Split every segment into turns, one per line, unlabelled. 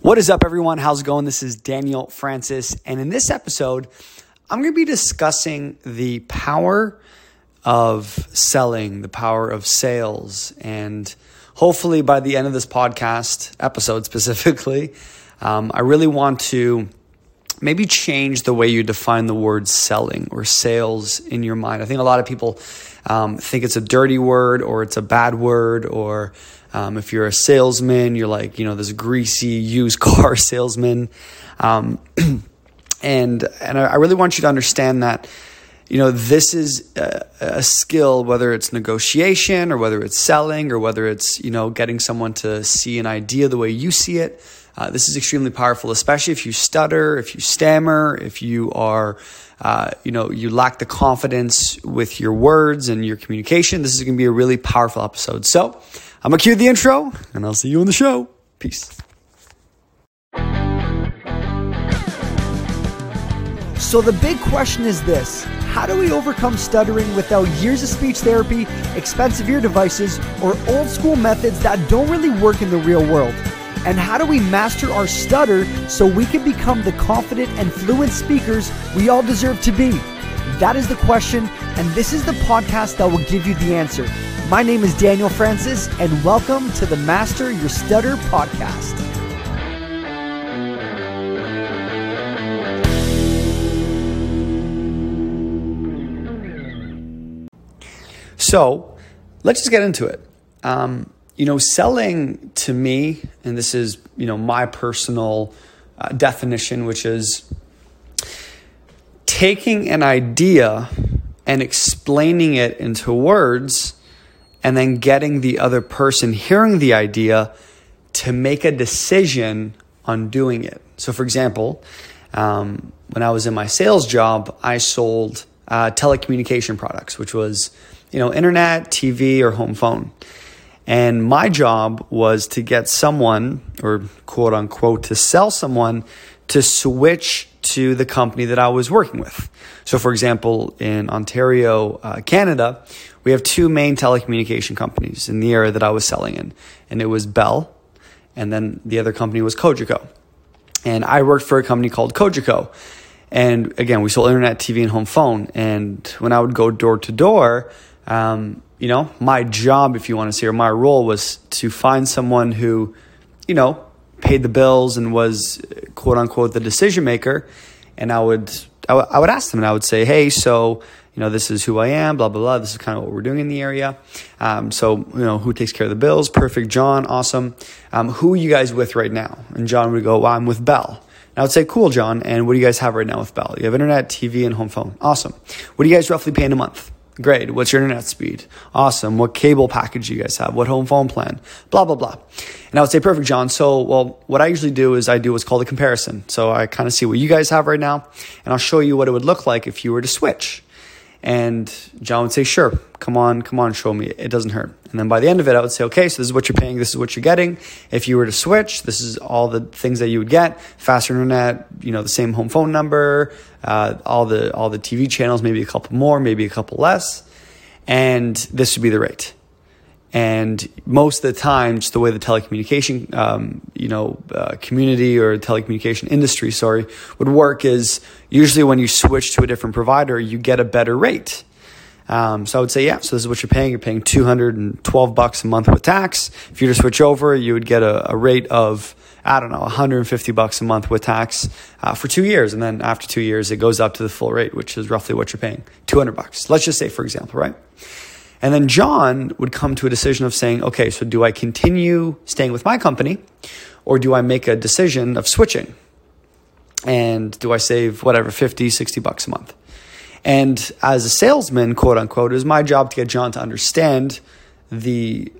What is up, everyone? How's it going? This is Daniel Francis, and in this episode, I'm going to be discussing the power of selling, the power of sales, and hopefully by the end of this podcast episode specifically, um, I really want to maybe change the way you define the word selling or sales in your mind. I think a lot of people um, think it's a dirty word or it's a bad word or um, if you're a salesman, you're like, you know, this greasy used car salesman. Um, and and I really want you to understand that, you know, this is a, a, skill, whether it's negotiation or whether it's selling or whether it's, you know, getting someone to see an idea the way you see it. Uh, this is extremely powerful, especially if you stutter, if you stammer, if you are, uh, you know, you lack the confidence with your words and your communication. This is going to be a really powerful episode. So, I'm going to cue the intro, and I'll see you on the show. Peace.
So, the big question is this How do we overcome stuttering without years of speech therapy, expensive ear devices, or old school methods that don't really work in the real world? And how do we master our stutter so we can become the confident and fluent speakers we all deserve to be? That is the question, and this is the podcast that will give you the answer. My name is Daniel Francis, and welcome to the Master Your Stutter podcast.
So let's just get into it. Um, you know, selling to me, and this is, you know, my personal uh, definition, which is taking an idea and explaining it into words and then getting the other person hearing the idea to make a decision on doing it. So, for example, um, when I was in my sales job, I sold uh, telecommunication products, which was you know internet, TV, or home phone. And my job was to get someone, or quote unquote, to sell someone to switch to the company that I was working with. So, for example, in Ontario, uh, Canada, we have two main telecommunication companies in the area that I was selling in, and it was Bell, and then the other company was Cogeco. And I worked for a company called Cogeco. And again, we sold internet, TV, and home phone. And when I would go door to door, um, you know, my job, if you want to say, or my role was to find someone who, you know, paid the bills and was quote unquote the decision maker. And I would, I, w- I would ask them and I would say, hey, so you know, this is who I am, blah, blah, blah. This is kind of what we're doing in the area. Um, so, you know, who takes care of the bills? Perfect. John, awesome. Um, who are you guys with right now? And John would go, well, I'm with Bell. And I would say, cool, John. And what do you guys have right now with Bell? You have internet, TV, and home phone. Awesome. What do you guys roughly pay in a month? Great. What's your internet speed? Awesome. What cable package you guys have? What home phone plan? Blah, blah, blah. And I would say, perfect, John. So, well, what I usually do is I do what's called a comparison. So I kind of see what you guys have right now, and I'll show you what it would look like if you were to switch. And John would say, Sure, come on, come on, show me. It doesn't hurt. And then by the end of it, I would say, Okay, so this is what you're paying, this is what you're getting. If you were to switch, this is all the things that you would get faster internet, you know, the same home phone number, uh, all, the, all the TV channels, maybe a couple more, maybe a couple less. And this would be the rate. And most of the time, just the way the telecommunication, um, you know, uh, community or telecommunication industry, sorry, would work is usually when you switch to a different provider, you get a better rate. Um, so I would say, yeah, so this is what you're paying. You're paying 212 bucks a month with tax. If you were to switch over, you would get a, a rate of, I don't know, 150 bucks a month with tax uh, for two years. And then after two years, it goes up to the full rate, which is roughly what you're paying, 200 bucks. Let's just say, for example, right? And then John would come to a decision of saying, okay, so do I continue staying with my company or do I make a decision of switching? And do I save whatever, 50, 60 bucks a month? And as a salesman, quote unquote, it was my job to get John to understand the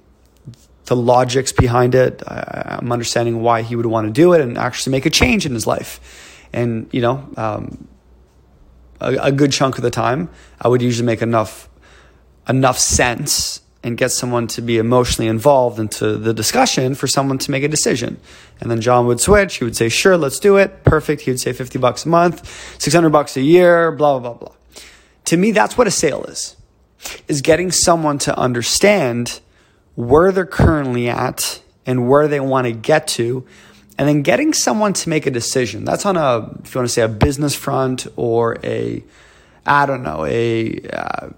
the logics behind it. I, am understanding why he would want to do it and actually make a change in his life. And you know, um, a, a good chunk of the time, I would usually make enough enough sense and get someone to be emotionally involved into the discussion for someone to make a decision. And then John would switch. He would say, sure, let's do it. Perfect. He would say 50 bucks a month, 600 bucks a year, blah, blah, blah, blah. To me, that's what a sale is, is getting someone to understand where they're currently at and where they want to get to and then getting someone to make a decision. That's on a, if you want to say a business front or a, I don't know, a, uh,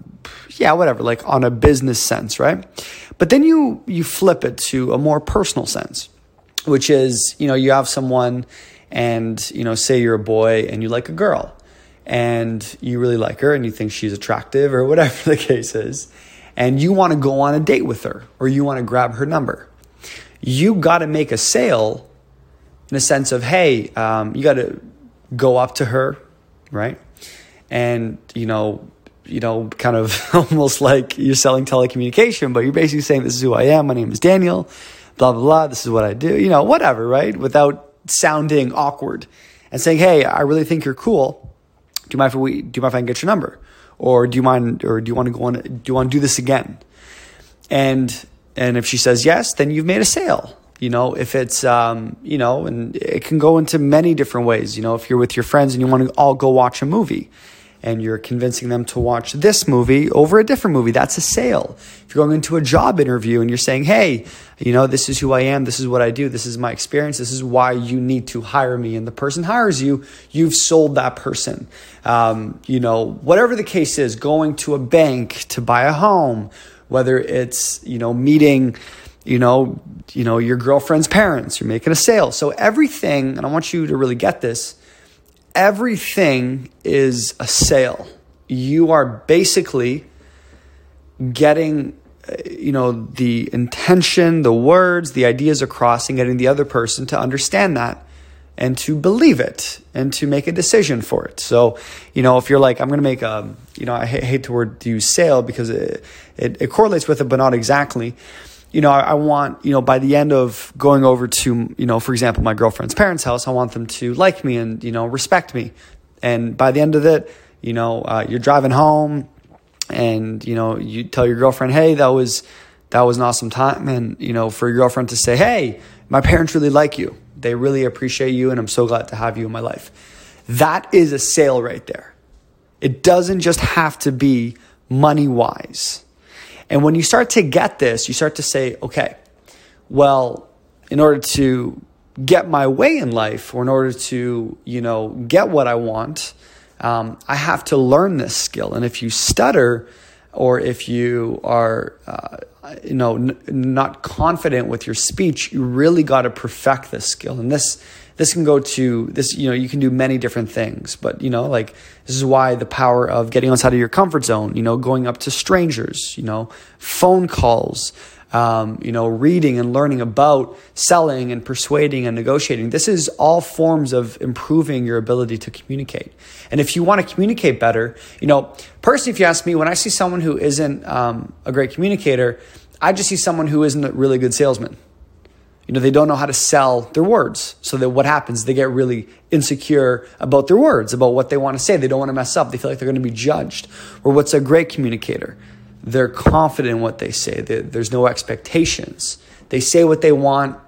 yeah, whatever, like on a business sense, right? But then you, you flip it to a more personal sense, which is, you know, you have someone and, you know, say you're a boy and you like a girl and you really like her and you think she's attractive or whatever the case is, and you want to go on a date with her or you want to grab her number. You got to make a sale in a sense of, hey, um, you got to go up to her, right? And, you know, you know, kind of almost like you're selling telecommunication, but you're basically saying, this is who I am. My name is Daniel, blah, blah, blah. This is what I do, you know, whatever, right? Without sounding awkward and saying, hey, I really think you're cool. Do you mind if we, do you mind if I can get your number? Or do you mind, or do you want to go on, do you want to do this again? And, and if she says yes, then you've made a sale you know, if it's, um, you know, and it can go into many different ways. You know, if you're with your friends and you want to all go watch a movie and you're convincing them to watch this movie over a different movie, that's a sale. If you're going into a job interview and you're saying, hey, you know, this is who I am, this is what I do, this is my experience, this is why you need to hire me, and the person hires you, you've sold that person. Um, you know, whatever the case is, going to a bank to buy a home, whether it's, you know, meeting, you know, you know, your girlfriend's parents, you're making a sale. So everything, and I want you to really get this, everything is a sale. You are basically getting uh, you know the intention, the words, the ideas across and getting the other person to understand that and to believe it and to make a decision for it. So, you know, if you're like, I'm going to make a, you know, I hate the word to use sale because it, it, it correlates with it, but not exactly you know, I, I, want, you know, by the end of going over to, you know, for example, my girlfriend's parents' house, I want them to like me and, you know, respect me. And by the end of it, you know, uh, you're driving home and, you know, you tell your girlfriend, hey, that was, that was an awesome time. And, you know, for your girlfriend to say, hey, my parents really like you. They really appreciate you and I'm so glad to have you in my life. That is a sale right there. It doesn't just have to be money wise and when you start to get this, you start to say, okay, well, in order to get my way in life or in order to, you know, get what I want, um, I have to learn this skill. And if you stutter or if you are, uh, you know, n- not confident with your speech, you really got to perfect this skill. And this this can go to this you know you can do many different things but you know like this is why the power of getting outside of your comfort zone you know going up to strangers you know phone calls um, you know reading and learning about selling and persuading and negotiating this is all forms of improving your ability to communicate and if you want to communicate better you know personally if you ask me when i see someone who isn't um, a great communicator i just see someone who isn't a really good salesman you know, they don't know how to sell their words. So that what happens? They get really insecure about their words, about what they want to say. They don't want to mess up. They feel like they're going to be judged. Or what's a great communicator? They're confident in what they say. There's no expectations. They say what they want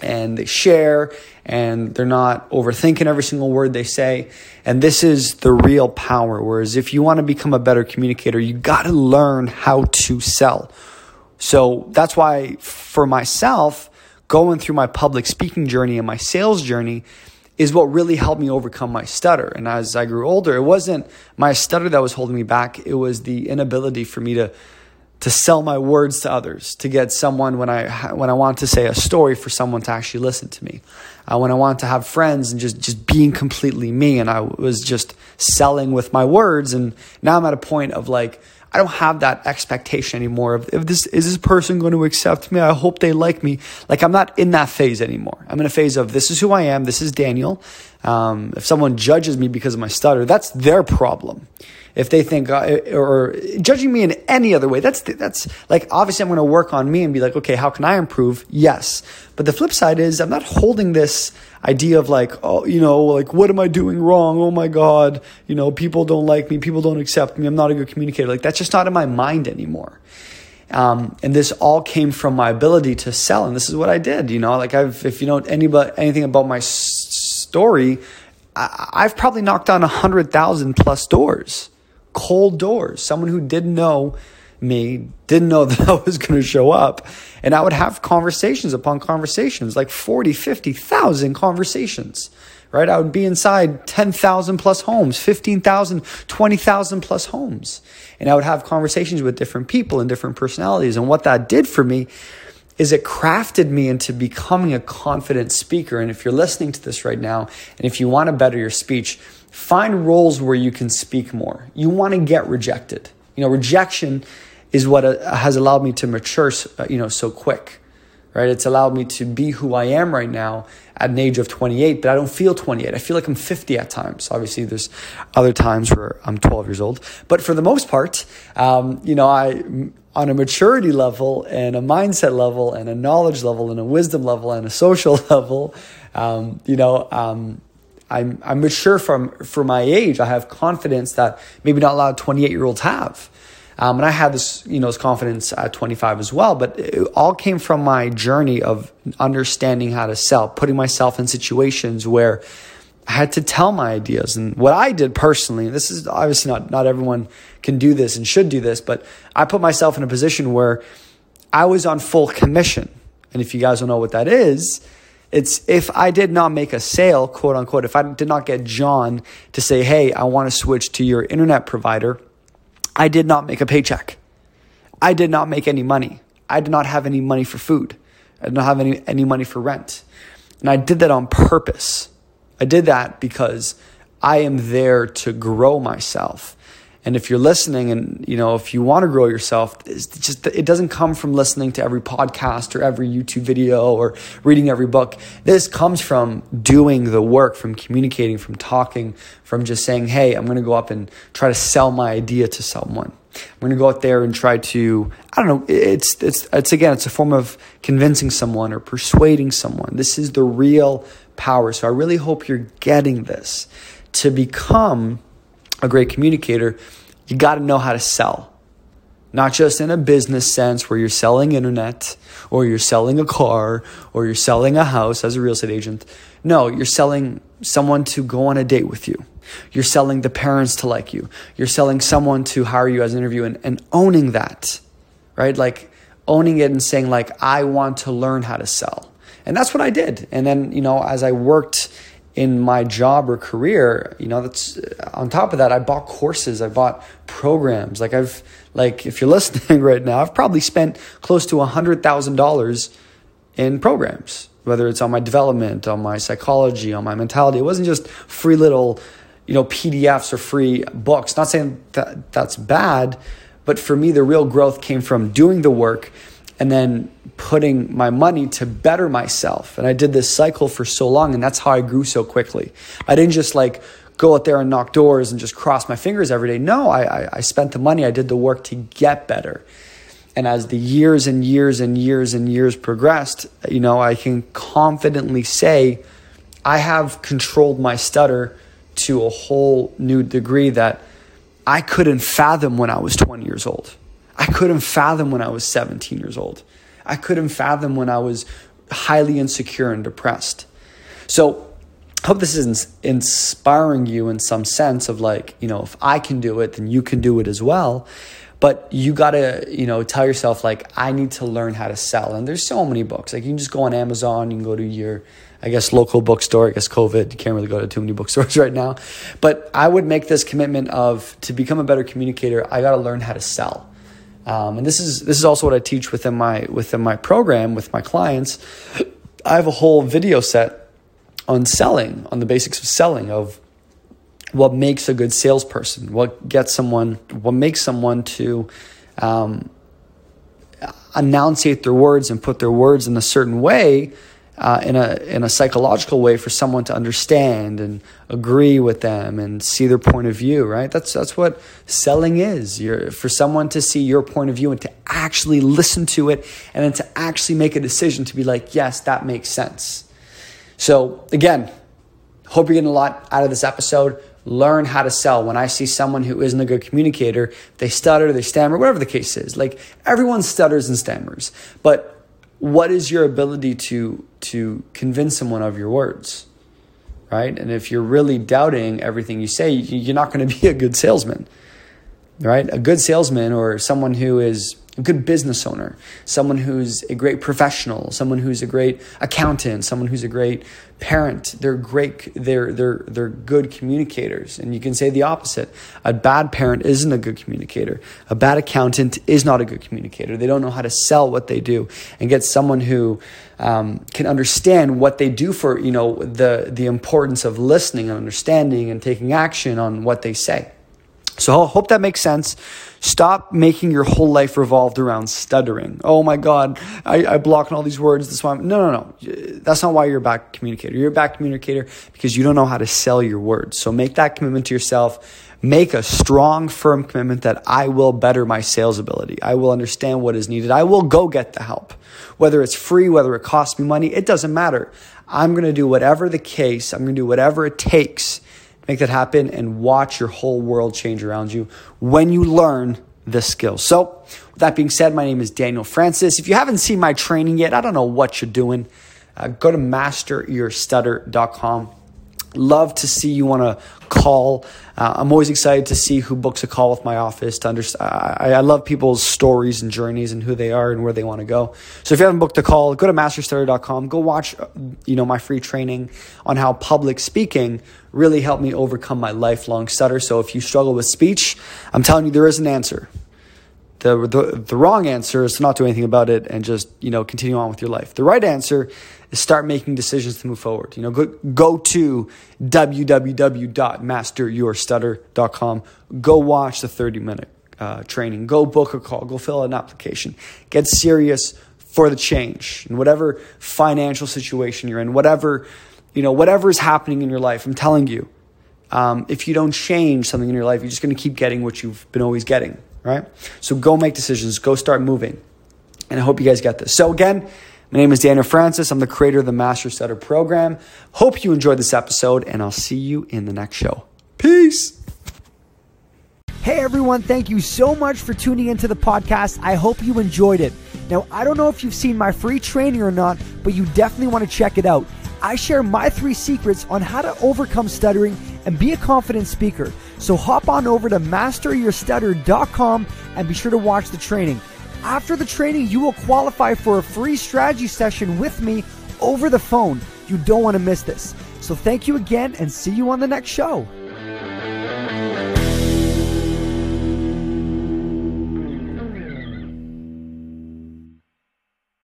and they share and they're not overthinking every single word they say. And this is the real power. Whereas if you want to become a better communicator, you got to learn how to sell. So that's why for myself, going through my public speaking journey and my sales journey is what really helped me overcome my stutter. And as I grew older, it wasn't my stutter that was holding me back, it was the inability for me to to sell my words to others, to get someone when I when I want to say a story for someone to actually listen to me, uh, when I want to have friends and just just being completely me, and I was just selling with my words, and now I'm at a point of like I don't have that expectation anymore of if this is this person going to accept me. I hope they like me. Like I'm not in that phase anymore. I'm in a phase of this is who I am. This is Daniel. Um, if someone judges me because of my stutter, that's their problem if they think uh, or judging me in any other way that's that's like obviously i'm going to work on me and be like okay how can i improve yes but the flip side is i'm not holding this idea of like oh you know like what am i doing wrong? Oh my god. You know people don't like me. People don't accept me. I'm not a good communicator. Like that's just not in my mind anymore. Um, and this all came from my ability to sell. And this is what i did you know like i've if you know anybody anything about my story I, i've probably knocked on a hundred thousand plus doors cold doors, someone who didn't know me, didn't know that I was going to show up. And I would have conversations upon conversations, like 40, 50,000 conversations, right? I would be inside 10,000 plus homes, 15,000, 20,000 plus homes. And I would have conversations with different people and different personalities. And what that did for me is it crafted me into becoming a confident speaker. And if you're listening to this right now, and if you want to better your speech, find roles where you can speak more. You want to get rejected. You know, rejection is what uh, has allowed me to mature, uh, you know, so quick, right? It's allowed me to be who I am right now at an age of 28, but I don't feel 28. I feel like I'm 50 at times. Obviously, there's other times where I'm 12 years old, but for the most part, um, you know, I on a maturity level and a mindset level and a knowledge level and a wisdom level and a social level, um, you know, um, I'm, I'm mature from for my age. I have confidence that maybe not a lot of 28 year olds have. Um, and I had this, you know, this confidence at 25 as well, but it all came from my journey of understanding how to sell, putting myself in situations where I had to tell my ideas. And what I did personally, this is obviously not, not everyone can do this and should do this, but I put myself in a position where I was on full commission. And if you guys don't know what that is, it's if I did not make a sale, quote unquote, if I did not get John to say, hey, I want to switch to your internet provider, I did not make a paycheck. I did not make any money. I did not have any money for food. I did not have any, any money for rent. And I did that on purpose. I did that because I am there to grow myself. And if you're listening and you know if you want to grow yourself, it's just it doesn't come from listening to every podcast or every YouTube video or reading every book. This comes from doing the work, from communicating, from talking, from just saying, "Hey, I'm going to go up and try to sell my idea to someone." I'm going to go out there and try to I don't know, it's it's it's again, it's a form of convincing someone or persuading someone. This is the real power. So I really hope you're getting this to become a great communicator, you got to know how to sell. Not just in a business sense where you're selling internet or you're selling a car or you're selling a house as a real estate agent. No, you're selling someone to go on a date with you. You're selling the parents to like you. You're selling someone to hire you as an interview and, and owning that, right? Like owning it and saying like, I want to learn how to sell. And that's what I did. And then, you know, as I worked in my job or career, you know, that's on top of that, I bought courses, I bought programs. Like I've, like if you're listening right now, I've probably spent close to a hundred thousand dollars in programs, whether it's on my development, on my psychology, on my mentality. It wasn't just free little, you know, PDFs or free books. Not saying that that's bad, but for me, the real growth came from doing the work and then putting my money to better myself. And I did this cycle for so long, and that's how I grew so quickly. I didn't just like go out there and knock doors and just cross my fingers every day. No, I, I, I spent the money, I did the work to get better. And as the years and years and years and years progressed, you know, I can confidently say I have controlled my stutter to a whole new degree that I couldn't fathom when I was 20 years old. I couldn't fathom when I was 17 years old. I couldn't fathom when I was highly insecure and depressed. So, hope this is inspiring you in some sense of like, you know, if I can do it, then you can do it as well. But you got to, you know, tell yourself like I need to learn how to sell. And there's so many books. Like you can just go on Amazon, you can go to your I guess local bookstore. I guess COVID, you can't really go to too many bookstores right now. But I would make this commitment of to become a better communicator, I got to learn how to sell. Um, and this is this is also what I teach within my within my program with my clients. I have a whole video set on selling, on the basics of selling, of what makes a good salesperson, what gets someone, what makes someone to um, enunciate their words and put their words in a certain way uh, in a in a psychological way for someone to understand and agree with them and see their point of view. Right? That's that's what selling is. You're for someone to see your point of view and to actually listen to it and then to actually make a decision to be like, yes, that makes sense. So again, hope you're getting a lot out of this episode. Learn how to sell. When I see someone who isn't a good communicator, they stutter, they stammer, whatever the case is. Like everyone stutters and stammers, but what is your ability to to convince someone of your words right and if you're really doubting everything you say you're not going to be a good salesman right? A good salesman or someone who is a good business owner, someone who's a great professional, someone who's a great accountant, someone who's a great parent. They're great. They're they're they're good communicators. And you can say the opposite. A bad parent isn't a good communicator. A bad accountant is not a good communicator. They don't know how to sell what they do. And get someone who um, can understand what they do for you know the the importance of listening and understanding and taking action on what they say. So I hope that makes sense. Stop making your whole life revolved around stuttering. Oh my God, I, I block all these words. That's why I'm, no, no, no. That's not why you're a bad communicator. You're a bad communicator because you don't know how to sell your words. So make that commitment to yourself. Make a strong, firm commitment that I will better my sales ability. I will understand what is needed. I will go get the help. Whether it's free, whether it costs me money, it doesn't matter. I'm going to do whatever the case. I'm going to do whatever it takes make that happen and watch your whole world change around you when you learn this skill. So, with that being said, my name is Daniel Francis. If you haven't seen my training yet, I don't know what you're doing. Uh, go to masteryourstutter.com. Love to see you want to call. Uh, I'm always excited to see who books a call with my office. To understand, I, I love people's stories and journeys and who they are and where they want to go. So if you haven't booked a call, go to masterstutter.com. Go watch, you know, my free training on how public speaking really helped me overcome my lifelong stutter. So if you struggle with speech, I'm telling you, there is an answer. The, the, the wrong answer is to not do anything about it and just, you know, continue on with your life. The right answer is start making decisions to move forward. You know, go, go to www.masteryourstutter.com. Go watch the 30 minute uh, training. Go book a call. Go fill out an application. Get serious for the change in whatever financial situation you're in, whatever, you know, whatever is happening in your life. I'm telling you, um, if you don't change something in your life, you're just going to keep getting what you've been always getting, right? So go make decisions. Go start moving. And I hope you guys get this. So again, my name is Daniel Francis. I'm the creator of the Master Stutter program. Hope you enjoyed this episode, and I'll see you in the next show. Peace.
Hey everyone, thank you so much for tuning into the podcast. I hope you enjoyed it. Now, I don't know if you've seen my free training or not, but you definitely want to check it out. I share my three secrets on how to overcome stuttering and be a confident speaker. So hop on over to masteryourstutter.com and be sure to watch the training. After the training, you will qualify for a free strategy session with me over the phone. You don't want to miss this. So thank you again and see you on the next show.